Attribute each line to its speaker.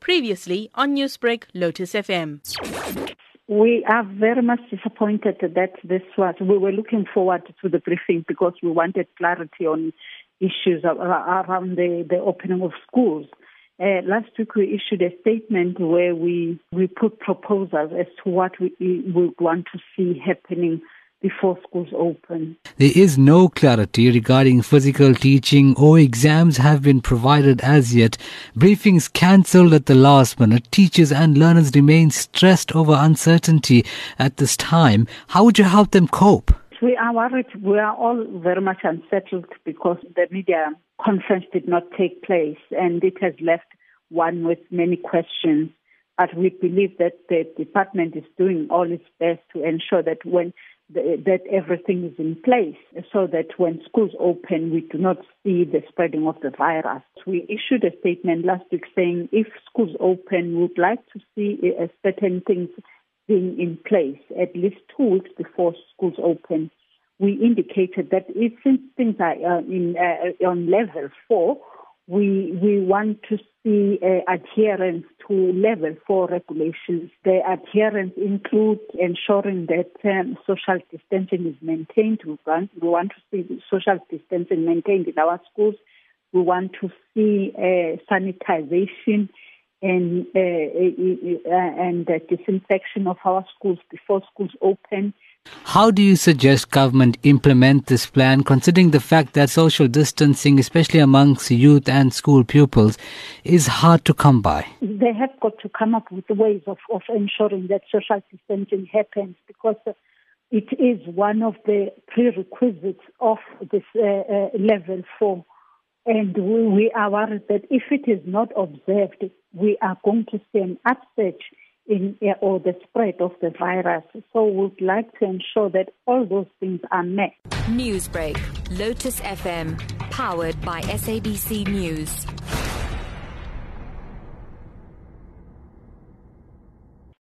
Speaker 1: Previously on Newsbreak, Lotus FM.
Speaker 2: We are very much disappointed that this was. We were looking forward to the briefing because we wanted clarity on issues around the, the opening of schools. Uh, last week we issued a statement where we, we put proposals as to what we, we would want to see happening before schools open.
Speaker 3: There is no clarity regarding physical teaching or exams have been provided as yet. Briefings cancelled at the last minute. Teachers and learners remain stressed over uncertainty at this time. How would you help them cope?
Speaker 2: We are worried. We are all very much unsettled because the media conference did not take place and it has left one with many questions. But we believe that the department is doing all its best to ensure that when that everything is in place so that when schools open, we do not see the spreading of the virus. We issued a statement last week saying if schools open, we would like to see certain things being in place at least two weeks before schools open. We indicated that if since things are in, uh, on level four, we we want to see uh, adherence to level four regulations. The adherence includes ensuring that um, social distancing is maintained. We want, we want to see social distancing maintained in our schools. We want to see uh, sanitization and uh, uh, uh and disinfection of our schools before schools open.
Speaker 3: How do you suggest government implement this plan, considering the fact that social distancing, especially amongst youth and school pupils, is hard to come by?
Speaker 2: They have got to come up with ways of, of ensuring that social distancing happens because it is one of the prerequisites of this uh, uh, level four. And we, we are worried that if it is not observed, we are going to see an upsurge in or the spread of the virus. So we'd like to ensure that all those things are met.
Speaker 4: Newsbreak, Lotus FM, powered by SABC News.